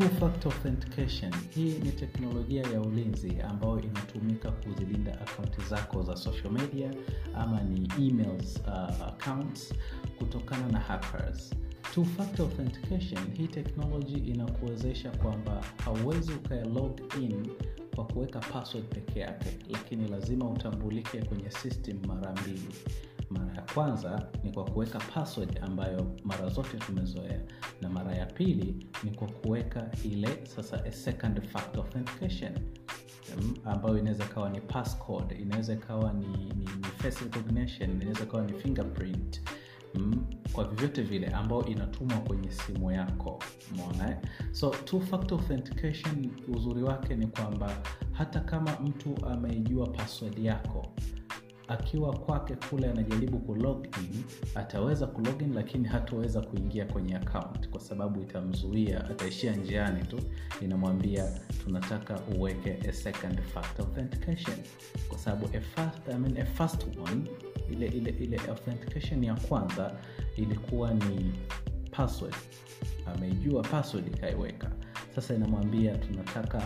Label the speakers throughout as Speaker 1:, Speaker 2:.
Speaker 1: two factor authentication. Hii ni teknolojia ya ulinzi ambayo inatumika kuzilinda akaunti zako za social media ama ni emails uh, accounts kutokana na hackers. Two factor authentication hii teknoloji inakuwezesha kwamba hauwezi ukaya log in kwa kuweka password peke yake lakini lazima utambulike kwenye system mara mbili mara ya kwanza ni kwa kuweka password ambayo mara zote tumezoea na mara ya pili ni kwa kuweka ile sasa a second factor authentication ambayo inaweza ikawa ni passcode inaweza ikawa ni, ni, ni face recognition inaweza ikawa ni fingerprint mm, kwa vyovyote vile ambayo inatumwa kwenye simu yako umeona eh? so two factor authentication uzuri wake ni kwamba hata kama mtu ameijua password yako akiwa kwake kule anajaribu kulogin, ataweza kulogin, lakini hataweza kuingia kwenye account kwa sababu itamzuia ataishia njiani tu. Inamwambia tunataka uweke a second factor authentication. Kwa sababu a first, I mean, a first one ile, ile, ile authentication ya kwanza ilikuwa ni password. Ameijua password ikaiweka. Sasa inamwambia tunataka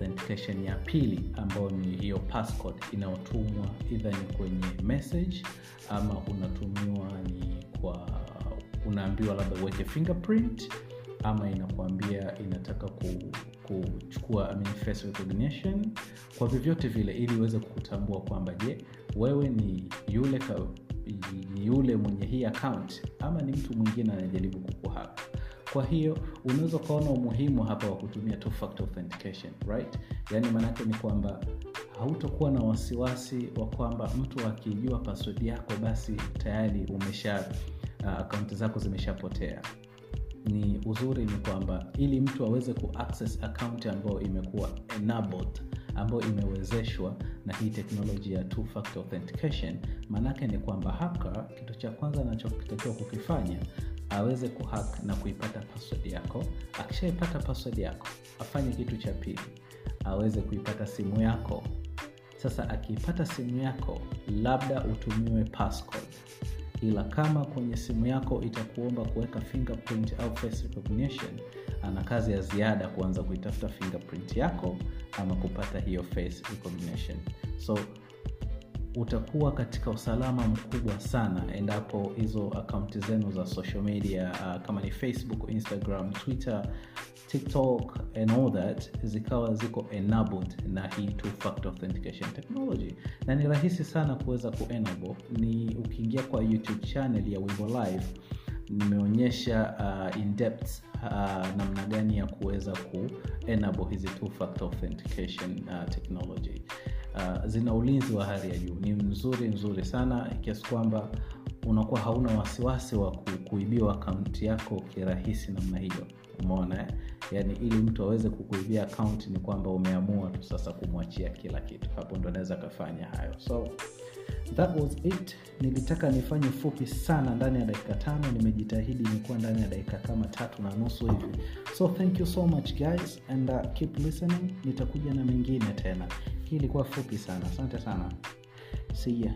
Speaker 1: authentication ya pili ambayo ni hiyo passcode inayotumwa idha ni kwenye message ama unatumiwa ni kwa unaambiwa labda uweke fingerprint ama inakuambia inataka ku, kuchukua I mean, face recognition kwa vyovyote vile ili iweze kukutambua kwamba je wewe ni yule ka, yule mwenye hii account ama ni mtu mwingine anajaribu kukuhaka kwa hiyo unaweza ukaona umuhimu hapa wa kutumia two factor authentication right? Yaani maanake ni kwamba hautakuwa na wasiwasi wa kwamba mtu akijua password yako basi tayari umesha uh, akaunti zako zimeshapotea. Ni uzuri ni kwamba ili mtu aweze kuaccess akaunti ambayo imekuwa enabled ambayo imewezeshwa na hii teknoloji ya two factor authentication maanake ni kwamba haka kitu cha kwanza anachotakiwa kukifanya aweze kuhack na kuipata password yako. Akishaipata password yako afanye kitu cha pili aweze kuipata simu yako. Sasa akiipata simu yako labda utumiwe passcode. Ila kama kwenye simu yako itakuomba kuweka fingerprint au face recognition ana kazi ya ziada kuanza kuitafuta fingerprint yako ama kupata hiyo face recognition. So utakuwa katika usalama mkubwa sana endapo hizo akaunti zenu za social media uh, kama ni facebook instagram twitter tiktok and all that zikawa ziko enabled na hii two factor authentication technology. Na ni rahisi sana kuweza kuenable ni ukiingia kwa youtube channel ya wimbo live nimeonyesha uh, in uh, namna gani ya kuweza kuenable hizi two factor authentication uh, technology uh, zina ulinzi wa hali ya juu. Ni nzuri nzuri sana kiasi kwamba unakuwa hauna wasiwasi wa kuibiwa akaunti yako kirahisi namna hiyo. Umeona eh? Yani, ili mtu aweze kukuibia akaunti ni kwamba umeamua tu sasa kumwachia kila kitu. Hapo ndo anaweza akafanya hayo. So that was it. Nilitaka nifanye fupi sana ndani ya dakika tano. Nimejitahidi imekuwa ndani ya dakika kama tatu na nusu hivi. So thank you so much guys and uh, keep listening. Nitakuja na mengine tena hii ilikuwa fupi sana. Asante sana. Ya